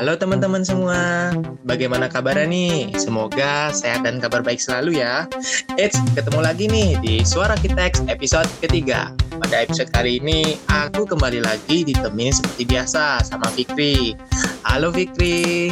Halo teman-teman semua, bagaimana kabarnya nih? Semoga sehat dan kabar baik selalu ya. Eits, ketemu lagi nih di Suara Kitex episode ketiga. Pada episode kali ini, aku kembali lagi ditemani seperti biasa sama Fikri. Halo Fikri.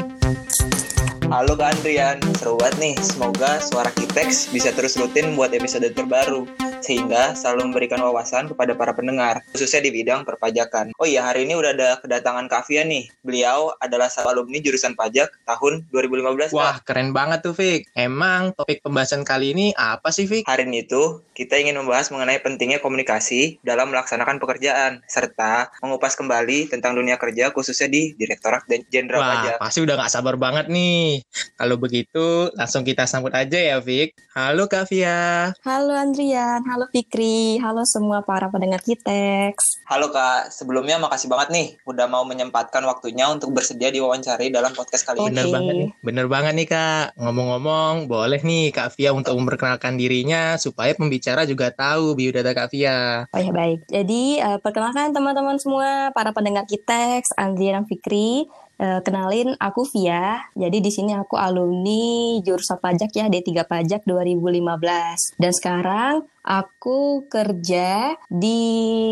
Halo Kak Andrian, seru banget nih. Semoga Suara Kitex bisa terus rutin buat episode terbaru sehingga selalu memberikan wawasan kepada para pendengar, khususnya di bidang perpajakan. Oh iya, hari ini udah ada kedatangan Kavia nih. Beliau adalah alumni jurusan pajak tahun 2015. Wah, keren banget tuh, Fik. Emang topik pembahasan kali ini apa sih, Fik? Hari ini tuh kita ingin membahas mengenai pentingnya komunikasi dalam melaksanakan pekerjaan, serta mengupas kembali tentang dunia kerja khususnya di Direktorat Jenderal Pajak. Wah, pasti udah gak sabar banget nih. Kalau begitu, langsung kita sambut aja ya, Fik. Halo, Kavia. Halo, Andrian. Halo Fikri, halo semua para pendengar Kitex. Halo Kak, sebelumnya makasih banget nih udah mau menyempatkan waktunya untuk bersedia diwawancari dalam podcast kali ini. Bener banget nih, bener banget nih Kak. Ngomong-ngomong, boleh nih Kak Via untuk memperkenalkan dirinya supaya pembicara juga tahu biodata Kak Via. Oh ya baik, jadi uh, perkenalkan teman-teman semua para pendengar Kitex, Andrian dan Fikri. Uh, kenalin aku Via. Jadi di sini aku alumni jurusan pajak ya D3 Pajak 2015. Dan sekarang aku kerja di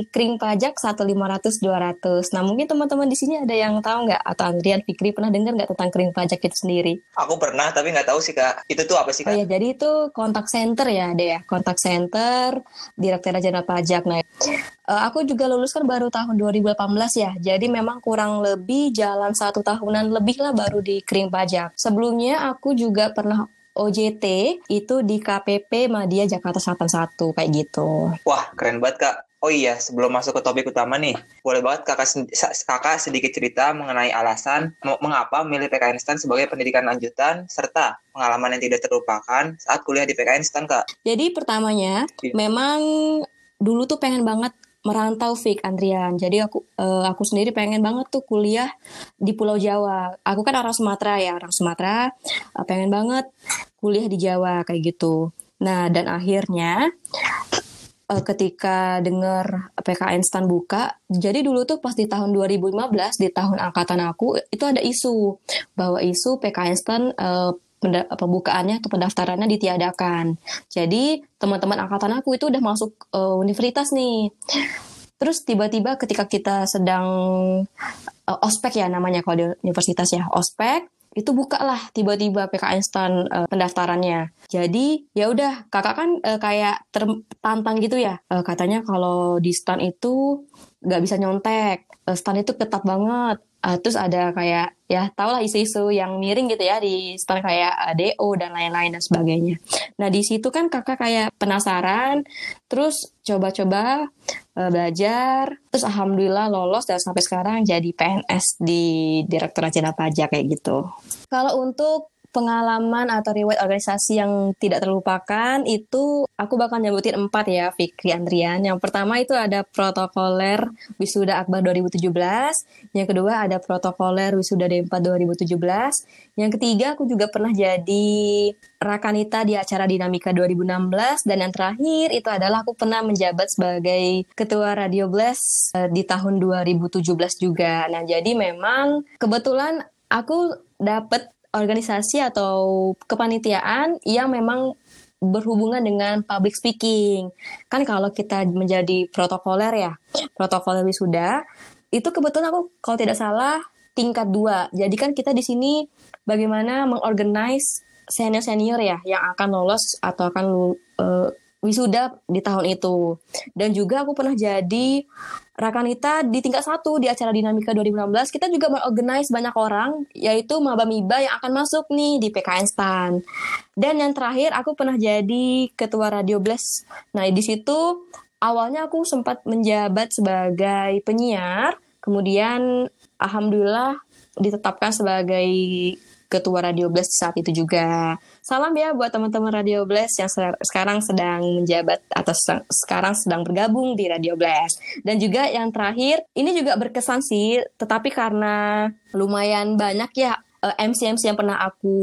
Kring Pajak 1500 200. Nah, mungkin teman-teman di sini ada yang tahu nggak atau Andrian Fikri pernah dengar nggak tentang Kring Pajak itu sendiri? Aku pernah tapi nggak tahu sih Kak. Itu tuh apa sih Kak? Oh ya, jadi itu kontak center ya, deh ya. Kontak center Direktorat Jenderal Pajak. Nah, uh, aku juga lulus kan baru tahun 2018 ya. Jadi memang kurang lebih jalan satu tahunan lebih lah baru di Kring Pajak. Sebelumnya aku juga pernah OJT itu di KPP Madia Jakarta Selatan 1 kayak gitu. Wah, keren banget Kak. Oh iya, sebelum masuk ke topik utama nih, boleh banget kakak, kakak sedikit cerita mengenai alasan mengapa memilih PKN STAN sebagai pendidikan lanjutan, serta pengalaman yang tidak terlupakan saat kuliah di PKN STAN, Kak. Jadi pertamanya, iya. memang dulu tuh pengen banget merantau Fik Andrian. Jadi aku uh, aku sendiri pengen banget tuh kuliah di Pulau Jawa. Aku kan orang Sumatera ya, orang Sumatera. Uh, pengen banget kuliah di Jawa kayak gitu. Nah, dan akhirnya uh, ketika dengar PKN STAN buka, jadi dulu tuh pas di tahun 2015 di tahun angkatan aku itu ada isu bahwa isu PKN STAN uh, pembukaannya atau pendaftarannya ditiadakan. Jadi teman-teman angkatan aku itu udah masuk uh, universitas nih. Terus tiba-tiba ketika kita sedang uh, ospek ya namanya kalau di universitas ya ospek itu buka lah tiba-tiba PKN STAN uh, pendaftarannya. Jadi ya udah kakak kan uh, kayak tertantang gitu ya. Uh, katanya kalau di STAN itu nggak bisa nyontek. Uh, STAN itu ketat banget. Uh, terus ada kayak ya tau lah isu-isu yang miring gitu ya di stand kayak DO dan lain-lain dan sebagainya. Nah di situ kan kakak kayak penasaran, terus coba-coba uh, belajar, terus alhamdulillah lolos dan sampai sekarang jadi PNS di Direktorat Jenderal Pajak kayak gitu. Kalau untuk pengalaman atau riwayat organisasi yang tidak terlupakan itu aku bakal nyebutin empat ya Fikri Andrian. Yang pertama itu ada protokoler Wisuda Akbar 2017, yang kedua ada protokoler Wisuda D4 2017, yang ketiga aku juga pernah jadi Rakanita di acara Dinamika 2016 dan yang terakhir itu adalah aku pernah menjabat sebagai ketua Radio Blast uh, di tahun 2017 juga. Nah, jadi memang kebetulan aku dapat organisasi atau kepanitiaan yang memang berhubungan dengan public speaking. Kan kalau kita menjadi protokoler ya, protokoler wisuda, itu kebetulan aku kalau tidak salah tingkat dua. Jadi kan kita di sini bagaimana mengorganize senior-senior ya yang akan lolos atau akan uh, wisuda di tahun itu. Dan juga aku pernah jadi Rakanita di tingkat satu di acara Dinamika 2016 kita juga mengorganize banyak orang yaitu maba-miba yang akan masuk nih di PKN STAN. Dan yang terakhir aku pernah jadi ketua Radio Blast. Nah, di situ awalnya aku sempat menjabat sebagai penyiar, kemudian alhamdulillah ditetapkan sebagai ketua Radio Blast saat itu juga. Salam ya buat teman-teman Radio Blast yang sekarang sedang menjabat atau sekarang sedang bergabung di Radio Blast. Dan juga yang terakhir, ini juga berkesan sih, tetapi karena lumayan banyak ya MC-MC eh, yang pernah aku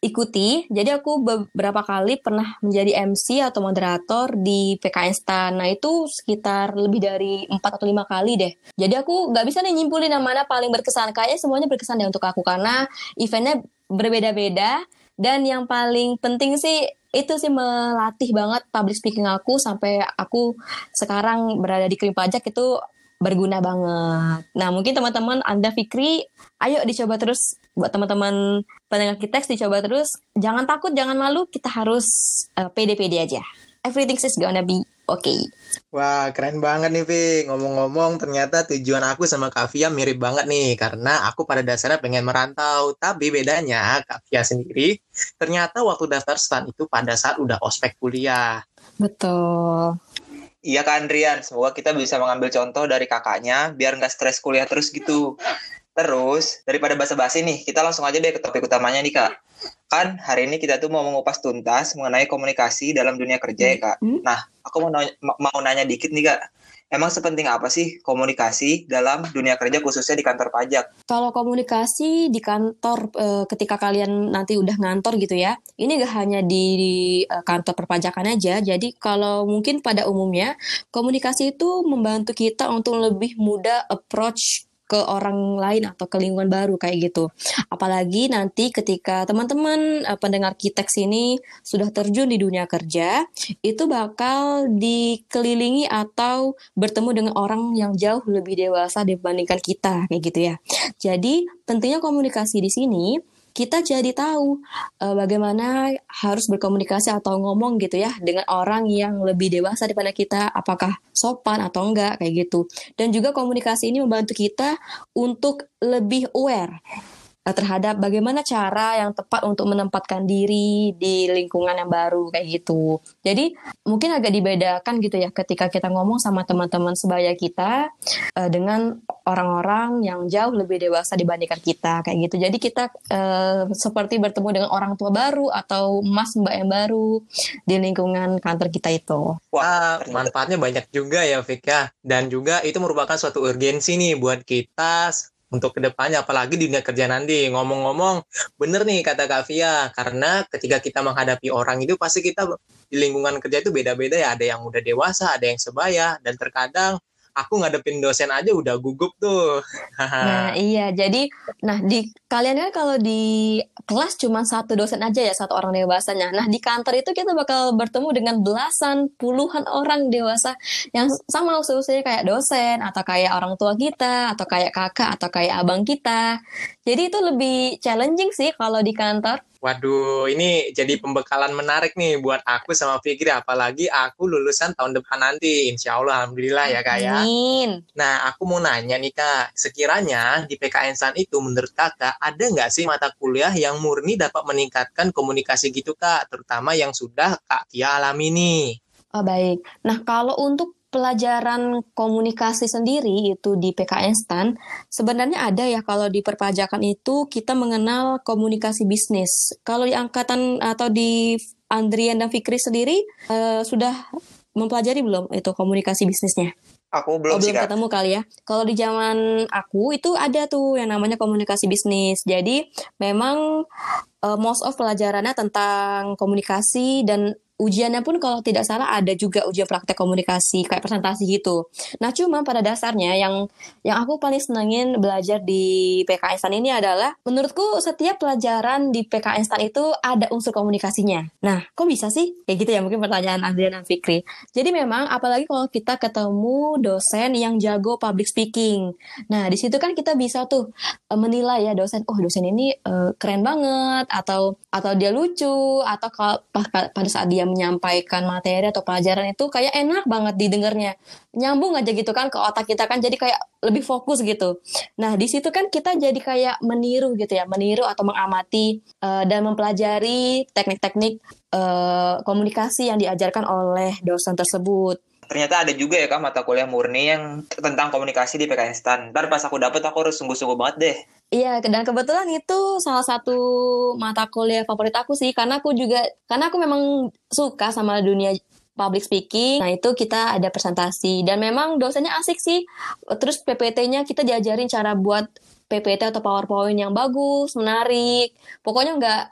ikuti. Jadi aku beberapa kali pernah menjadi MC atau moderator di PKN STAN. Nah itu sekitar lebih dari 4 atau 5 kali deh. Jadi aku nggak bisa nih nyimpulin yang mana paling berkesan. Kayaknya semuanya berkesan deh untuk aku karena eventnya berbeda-beda. Dan yang paling penting sih itu sih melatih banget public speaking aku sampai aku sekarang berada di krim pajak itu berguna banget. Nah, mungkin teman-teman Anda Fikri, ayo dicoba terus buat teman-teman pendengar kita dicoba terus. Jangan takut, jangan malu, kita harus uh, pede-pede aja. Everything is gonna be okay. Wah, keren banget nih, Vi. Ngomong-ngomong, ternyata tujuan aku sama Kak Fia mirip banget nih, karena aku pada dasarnya pengen merantau. Tapi bedanya, Kak Fia sendiri, ternyata waktu daftar stan itu pada saat udah ospek kuliah. Betul. Iya Kak Andrian, semoga kita bisa mengambil contoh dari kakaknya biar nggak stres kuliah terus gitu. Terus, daripada basa-basi nih, kita langsung aja deh ke topik utamanya nih Kak. Kan hari ini kita tuh mau mengupas tuntas mengenai komunikasi dalam dunia kerja ya Kak. Hmm? Nah, aku mau nanya, mau nanya dikit nih Kak emang sepenting apa sih komunikasi dalam dunia kerja khususnya di kantor pajak? Kalau komunikasi di kantor e, ketika kalian nanti udah ngantor gitu ya, ini gak hanya di, di e, kantor perpajakan aja. Jadi kalau mungkin pada umumnya komunikasi itu membantu kita untuk lebih mudah approach ke orang lain atau ke lingkungan baru kayak gitu. Apalagi nanti ketika teman-teman uh, pendengar Kitex ini sudah terjun di dunia kerja, itu bakal dikelilingi atau bertemu dengan orang yang jauh lebih dewasa dibandingkan kita kayak gitu ya. Jadi tentunya komunikasi di sini kita jadi tahu uh, bagaimana harus berkomunikasi atau ngomong gitu ya dengan orang yang lebih dewasa daripada kita, apakah sopan atau enggak kayak gitu. Dan juga komunikasi ini membantu kita untuk lebih aware terhadap bagaimana cara yang tepat untuk menempatkan diri di lingkungan yang baru kayak gitu. Jadi mungkin agak dibedakan gitu ya ketika kita ngomong sama teman-teman sebaya kita uh, dengan orang-orang yang jauh lebih dewasa dibandingkan kita kayak gitu. Jadi kita uh, seperti bertemu dengan orang tua baru atau mas mbak yang baru di lingkungan kantor kita itu. Wah, manfaatnya banyak juga ya Vika. Dan juga itu merupakan suatu urgensi nih buat kita untuk ke depannya apalagi di dunia kerja nanti. Ngomong-ngomong bener nih kata Kak Fia karena ketika kita menghadapi orang itu pasti kita di lingkungan kerja itu beda-beda ya. Ada yang udah dewasa ada yang sebaya dan terkadang aku ngadepin dosen aja udah gugup tuh. nah iya, jadi nah di kalian kan kalau di kelas cuma satu dosen aja ya satu orang dewasanya. Nah di kantor itu kita bakal bertemu dengan belasan, puluhan orang dewasa yang sama usia-usianya kayak dosen atau kayak orang tua kita atau kayak kakak atau kayak abang kita. Jadi itu lebih challenging sih kalau di kantor. Waduh, ini jadi pembekalan menarik nih buat aku sama Fikri, apalagi aku lulusan tahun depan nanti. Insya Allah, Alhamdulillah ya Kak ya. Amin. Nah, aku mau nanya nih Kak, sekiranya di PKN SAN itu menurut Kakak, ada nggak sih mata kuliah yang murni dapat meningkatkan komunikasi gitu Kak, terutama yang sudah Kak Tia alami nih? Oh, baik. Nah, kalau untuk pelajaran komunikasi sendiri itu di PKN STAN sebenarnya ada ya kalau di perpajakan itu kita mengenal komunikasi bisnis. Kalau di angkatan atau di Andrian dan Fikri sendiri uh, sudah mempelajari belum itu komunikasi bisnisnya? Aku belum oh, belum ketemu kali ya. Kalau di zaman aku itu ada tuh yang namanya komunikasi bisnis. Jadi memang uh, most of pelajarannya tentang komunikasi dan ujiannya pun kalau tidak salah ada juga ujian praktek komunikasi kayak presentasi gitu. Nah cuma pada dasarnya yang yang aku paling senengin belajar di PKN STAN ini adalah menurutku setiap pelajaran di PKN STAN itu ada unsur komunikasinya. Nah kok bisa sih? Kayak gitu ya mungkin pertanyaan Adrian dan Fikri. Jadi memang apalagi kalau kita ketemu dosen yang jago public speaking. Nah di situ kan kita bisa tuh uh, menilai ya dosen, oh dosen ini uh, keren banget atau atau dia lucu atau kalau pada saat dia menyampaikan materi atau pelajaran itu kayak enak banget didengarnya nyambung aja gitu kan ke otak kita kan jadi kayak lebih fokus gitu nah di situ kan kita jadi kayak meniru gitu ya meniru atau mengamati uh, dan mempelajari teknik-teknik uh, komunikasi yang diajarkan oleh dosen tersebut ternyata ada juga ya kak mata kuliah murni yang tentang komunikasi di PKN STAN. Ntar pas aku dapet aku harus sungguh-sungguh banget deh. Iya, dan kebetulan itu salah satu mata kuliah favorit aku sih, karena aku juga, karena aku memang suka sama dunia public speaking. Nah, itu kita ada presentasi. Dan memang dosennya asik sih. Terus PPT-nya kita diajarin cara buat PPT atau PowerPoint yang bagus, menarik. Pokoknya nggak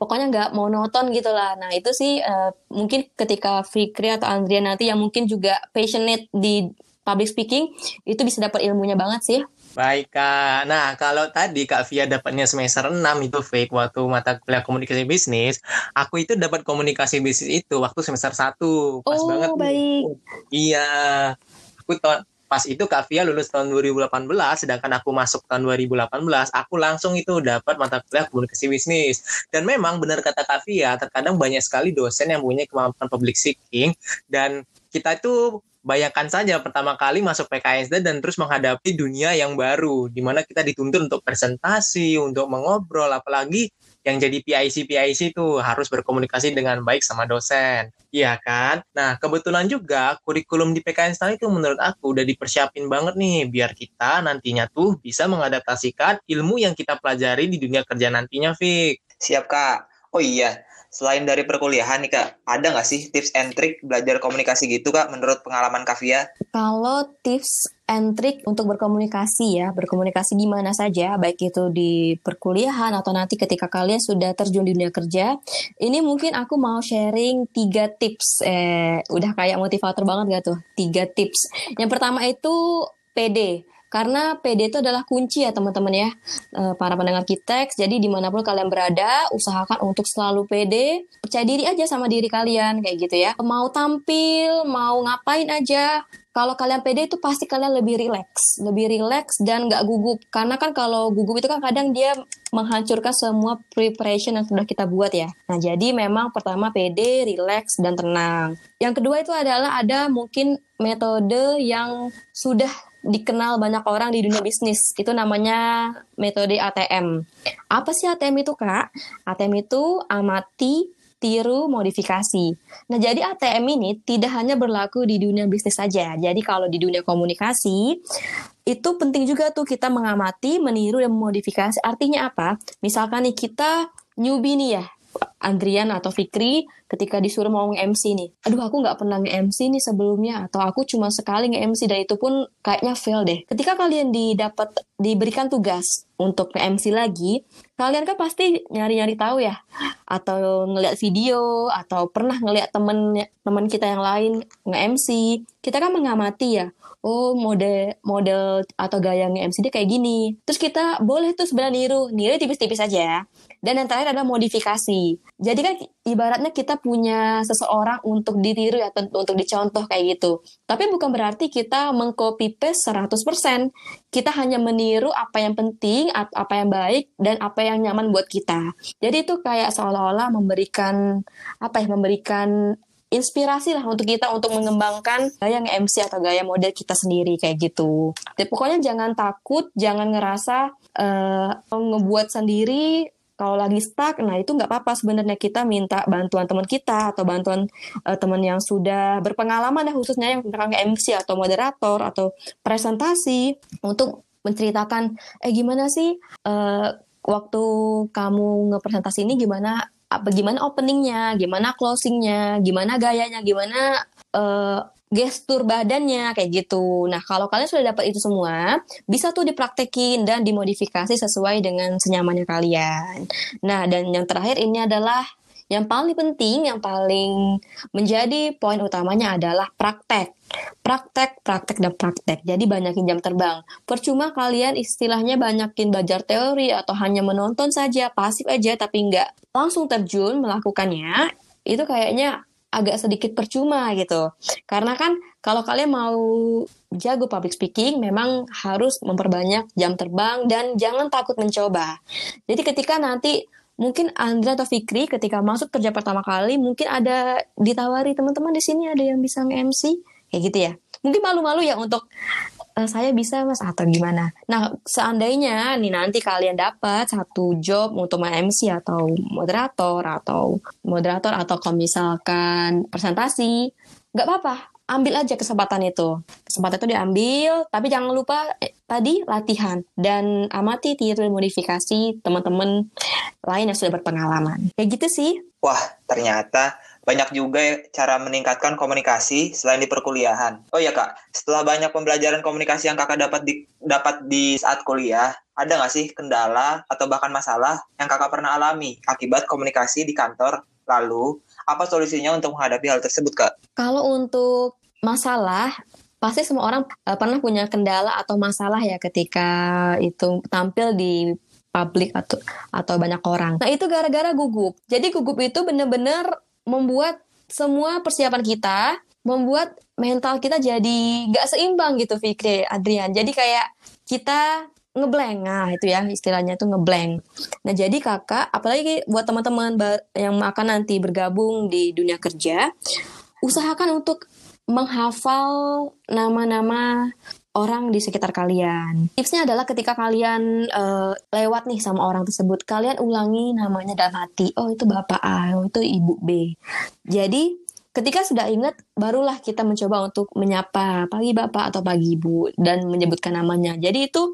pokoknya nggak monoton gitu lah. Nah itu sih uh, mungkin ketika Fikri atau Andrea nanti yang mungkin juga passionate di public speaking itu bisa dapat ilmunya banget sih. Baik Kak. Nah, kalau tadi Kak Via dapatnya semester 6 itu fake waktu mata kuliah komunikasi bisnis, aku itu dapat komunikasi bisnis itu waktu semester 1. Pas oh, banget. baik. Iya. Aku tahun pas itu Kak Via lulus tahun 2018, sedangkan aku masuk tahun 2018, aku langsung itu dapat mata kuliah komunikasi bisnis. Dan memang benar kata Kak Via, terkadang banyak sekali dosen yang punya kemampuan public speaking dan kita itu bayangkan saja pertama kali masuk PKSD dan terus menghadapi dunia yang baru, di mana kita dituntut untuk presentasi, untuk mengobrol, apalagi yang jadi PIC PIC itu harus berkomunikasi dengan baik sama dosen. Iya kan? Nah, kebetulan juga kurikulum di PKN itu menurut aku udah dipersiapin banget nih biar kita nantinya tuh bisa mengadaptasikan ilmu yang kita pelajari di dunia kerja nantinya, Fik. Siap, Kak. Oh iya, selain dari perkuliahan nih kak, ada nggak sih tips and trick belajar komunikasi gitu kak menurut pengalaman Kavia? Kalau tips and trick untuk berkomunikasi ya, berkomunikasi gimana saja, baik itu di perkuliahan atau nanti ketika kalian sudah terjun di dunia kerja, ini mungkin aku mau sharing tiga tips. Eh, udah kayak motivator banget gak tuh? Tiga tips. Yang pertama itu PD. Karena PD itu adalah kunci ya teman-teman ya, eh, para pendengar kita. Jadi di mana pun kalian berada, usahakan untuk selalu PD, percaya diri aja sama diri kalian kayak gitu ya. Mau tampil, mau ngapain aja, kalau kalian PD itu pasti kalian lebih rileks, lebih rileks dan nggak gugup. Karena kan kalau gugup itu kan kadang dia menghancurkan semua preparation yang sudah kita buat ya. Nah jadi memang pertama PD, rileks dan tenang. Yang kedua itu adalah ada mungkin metode yang sudah dikenal banyak orang di dunia bisnis. Itu namanya metode ATM. Apa sih ATM itu, Kak? ATM itu amati, tiru, modifikasi. Nah, jadi ATM ini tidak hanya berlaku di dunia bisnis saja. Jadi kalau di dunia komunikasi, itu penting juga tuh kita mengamati, meniru, dan memodifikasi. Artinya apa? Misalkan nih kita newbie nih ya, Andrian atau Fikri ketika disuruh mau nge-MC nih. Aduh aku nggak pernah nge-MC nih sebelumnya atau aku cuma sekali nge-MC dan itu pun kayaknya fail deh. Ketika kalian didapat diberikan tugas untuk nge-MC lagi, kalian kan pasti nyari-nyari tahu ya atau ngeliat video atau pernah ngeliat temen teman kita yang lain nge-MC. Kita kan mengamati ya. Oh, mode model atau gaya nge-MC dia kayak gini. Terus kita boleh tuh sebenarnya niru, niru tipis-tipis aja. Dan yang terakhir adalah modifikasi. Jadi kan ibaratnya kita punya seseorang untuk ditiru ya, untuk dicontoh kayak gitu. Tapi bukan berarti kita mengcopy paste 100%. Kita hanya meniru apa yang penting, apa yang baik, dan apa yang nyaman buat kita. Jadi itu kayak seolah-olah memberikan, apa ya, memberikan inspirasi lah untuk kita untuk mengembangkan gaya MC atau gaya model kita sendiri kayak gitu. Jadi pokoknya jangan takut, jangan ngerasa uh, ngebuat sendiri kalau lagi stuck, nah itu nggak apa-apa sebenarnya kita minta bantuan teman kita atau bantuan uh, teman yang sudah berpengalaman ya khususnya yang tentang MC atau moderator atau presentasi untuk menceritakan eh gimana sih uh, waktu kamu ngepresentasi ini gimana apa gimana openingnya, gimana closingnya, gimana gayanya, gimana uh, gestur badannya kayak gitu. Nah, kalau kalian sudah dapat itu semua, bisa tuh dipraktekin dan dimodifikasi sesuai dengan senyamannya kalian. Nah, dan yang terakhir ini adalah yang paling penting, yang paling menjadi poin utamanya adalah praktek. Praktek, praktek, dan praktek. Jadi banyakin jam terbang. Percuma kalian istilahnya banyakin belajar teori atau hanya menonton saja, pasif aja tapi nggak langsung terjun melakukannya. Itu kayaknya agak sedikit percuma gitu. Karena kan kalau kalian mau jago public speaking memang harus memperbanyak jam terbang dan jangan takut mencoba. Jadi ketika nanti mungkin Andra atau Fikri ketika masuk kerja pertama kali mungkin ada ditawari teman-teman di sini ada yang bisa nge-MC kayak gitu ya. Mungkin malu-malu ya untuk uh, saya bisa mas atau gimana. Nah seandainya nih nanti kalian dapat satu job untuk MC atau moderator atau moderator atau kalau misalkan presentasi, nggak apa-apa, ambil aja kesempatan itu. Kesempatan itu diambil, tapi jangan lupa eh, tadi latihan dan amati tiru modifikasi teman-teman lain yang sudah berpengalaman. Kayak gitu sih. Wah, ternyata banyak juga cara meningkatkan komunikasi selain di perkuliahan. Oh ya kak, setelah banyak pembelajaran komunikasi yang kakak dapat di dapat di saat kuliah, ada nggak sih kendala atau bahkan masalah yang kakak pernah alami akibat komunikasi di kantor? Lalu, apa solusinya untuk menghadapi hal tersebut kak? Kalau untuk masalah, pasti semua orang uh, pernah punya kendala atau masalah ya ketika itu tampil di publik atau atau banyak orang. Nah itu gara-gara gugup. Jadi gugup itu benar-benar membuat semua persiapan kita, membuat mental kita jadi nggak seimbang gitu Fikri, Adrian. Jadi kayak kita ngeblank, nah itu ya istilahnya itu ngeblank. Nah jadi kakak, apalagi buat teman-teman yang akan nanti bergabung di dunia kerja, usahakan untuk menghafal nama-nama orang di sekitar kalian. Tipsnya adalah ketika kalian uh, lewat nih sama orang tersebut, kalian ulangi namanya dalam hati. Oh itu Bapak A, oh itu Ibu B. Jadi ketika sudah ingat, barulah kita mencoba untuk menyapa pagi Bapak atau pagi Ibu dan menyebutkan namanya. Jadi itu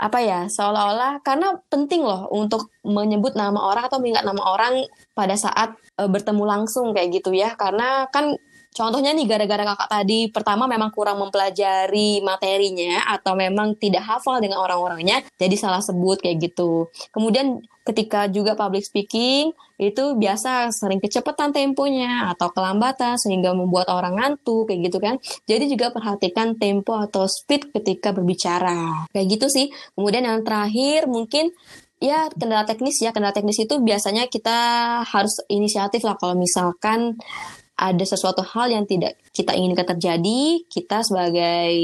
apa ya, seolah-olah karena penting loh untuk menyebut nama orang atau mengingat nama orang pada saat uh, bertemu langsung kayak gitu ya. Karena kan Contohnya nih gara-gara kakak tadi pertama memang kurang mempelajari materinya atau memang tidak hafal dengan orang-orangnya jadi salah sebut kayak gitu. Kemudian ketika juga public speaking itu biasa sering kecepatan temponya atau kelambatan sehingga membuat orang ngantuk kayak gitu kan. Jadi juga perhatikan tempo atau speed ketika berbicara. Kayak gitu sih. Kemudian yang terakhir mungkin ya kendala teknis ya kendala teknis itu biasanya kita harus inisiatif lah kalau misalkan ada sesuatu hal yang tidak kita inginkan terjadi, kita sebagai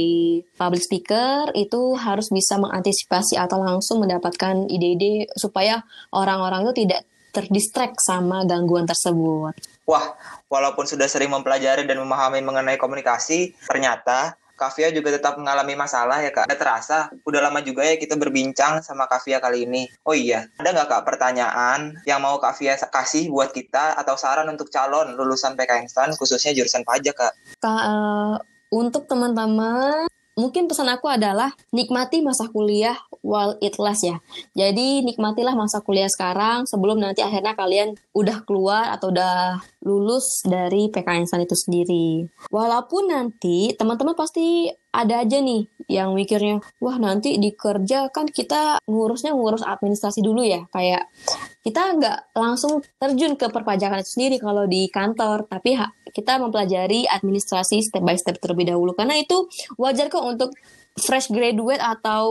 public speaker itu harus bisa mengantisipasi atau langsung mendapatkan ide-ide supaya orang-orang itu tidak terdistract sama gangguan tersebut. Wah, walaupun sudah sering mempelajari dan memahami mengenai komunikasi, ternyata Kavia juga tetap mengalami masalah ya kak. Ada terasa, udah lama juga ya kita berbincang sama Kavia kali ini. Oh iya, ada nggak kak pertanyaan yang mau Kavia kasih buat kita atau saran untuk calon lulusan PK Instan khususnya jurusan pajak kak? Kak, uh, untuk teman-teman mungkin pesan aku adalah nikmati masa kuliah while it lasts ya. Jadi nikmatilah masa kuliah sekarang sebelum nanti akhirnya kalian udah keluar atau udah lulus dari PKN itu sendiri. Walaupun nanti teman-teman pasti ada aja nih yang mikirnya, wah nanti di kerja kan kita ngurusnya ngurus administrasi dulu ya. Kayak kita nggak langsung terjun ke perpajakan itu sendiri kalau di kantor, tapi kita mempelajari administrasi step by step terlebih dahulu. Karena itu wajar kok untuk fresh graduate atau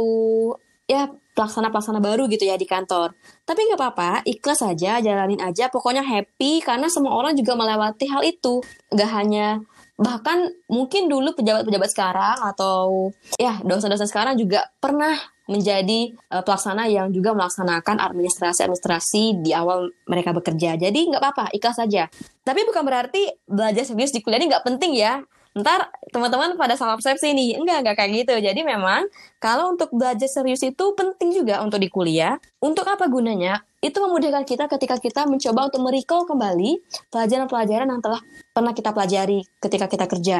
ya pelaksana-pelaksana baru gitu ya di kantor. Tapi nggak apa-apa, ikhlas aja, jalanin aja, pokoknya happy karena semua orang juga melewati hal itu. Nggak hanya bahkan mungkin dulu pejabat-pejabat sekarang atau ya dosen-dosen sekarang juga pernah menjadi uh, pelaksana yang juga melaksanakan administrasi-administrasi di awal mereka bekerja. Jadi nggak apa-apa, ikhlas saja. Tapi bukan berarti belajar serius di kuliah ini nggak penting ya ntar teman-teman pada salah persepsi nih. Enggak enggak kayak gitu. Jadi memang kalau untuk belajar serius itu penting juga untuk di kuliah. Untuk apa gunanya? Itu memudahkan kita ketika kita mencoba untuk merecall kembali pelajaran-pelajaran yang telah pernah kita pelajari ketika kita kerja.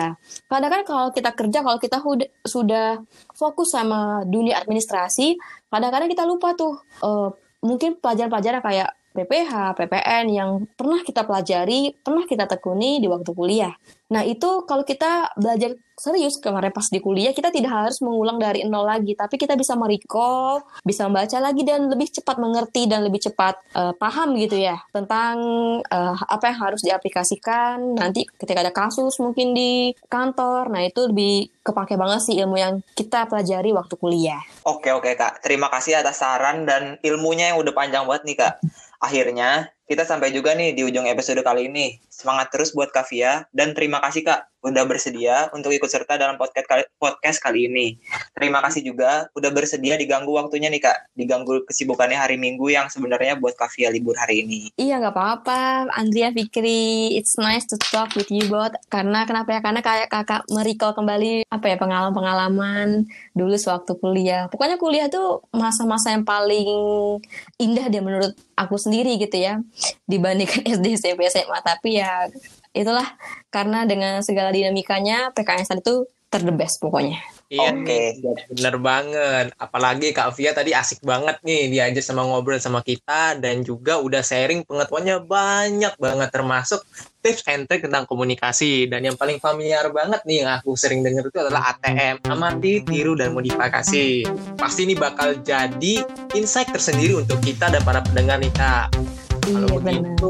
Karena kan kalau kita kerja, kalau kita sudah fokus sama dunia administrasi, kadang-kadang kita lupa tuh uh, mungkin pelajaran-pelajaran kayak PPH, PPN yang pernah kita pelajari, pernah kita tekuni di waktu kuliah. Nah, itu kalau kita belajar serius kemarin pas di kuliah, kita tidak harus mengulang dari nol lagi, tapi kita bisa merecall, bisa membaca lagi dan lebih cepat mengerti dan lebih cepat uh, paham gitu ya tentang uh, apa yang harus diaplikasikan nanti ketika ada kasus mungkin di kantor. Nah, itu lebih kepake banget sih ilmu yang kita pelajari waktu kuliah. Oke, oke, Kak. Terima kasih atas saran dan ilmunya yang udah panjang banget nih, Kak. Akhirnya, kita sampai juga nih di ujung episode kali ini. Semangat terus buat Kavia dan terima kasih Kak udah bersedia untuk ikut serta dalam podcast kali, podcast kali ini. Terima kasih juga udah bersedia diganggu waktunya nih Kak, diganggu kesibukannya hari Minggu yang sebenarnya buat Kavia libur hari ini. Iya nggak apa-apa, Andrea Fikri, it's nice to talk with you both. Karena kenapa ya? Karena kayak kakak mericall kembali apa ya pengalaman-pengalaman dulu sewaktu kuliah. Pokoknya kuliah tuh masa-masa yang paling indah dia menurut aku sendiri gitu ya dibandingkan SD, SMP, SMA. Tapi ya itulah karena dengan segala dinamikanya PKN itu ter the best pokoknya. Iya Oke. nih, bener banget. Apalagi Kak Via tadi asik banget nih diajak sama ngobrol sama kita dan juga udah sharing pengetahuannya banyak banget termasuk tips and trick tentang komunikasi dan yang paling familiar banget nih yang aku sering denger itu adalah ATM amati, tiru dan modifikasi. Pasti ini bakal jadi insight tersendiri untuk kita dan para pendengar nih Kak. Kalau Iya begitu,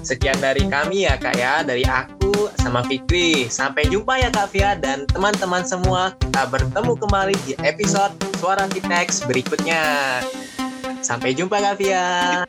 sekian dari kami ya kak ya, dari aku sama Fikri. Sampai jumpa ya kak Via dan teman-teman semua. Kita bertemu kembali di episode Suara Kitex berikutnya. Sampai jumpa kak Via.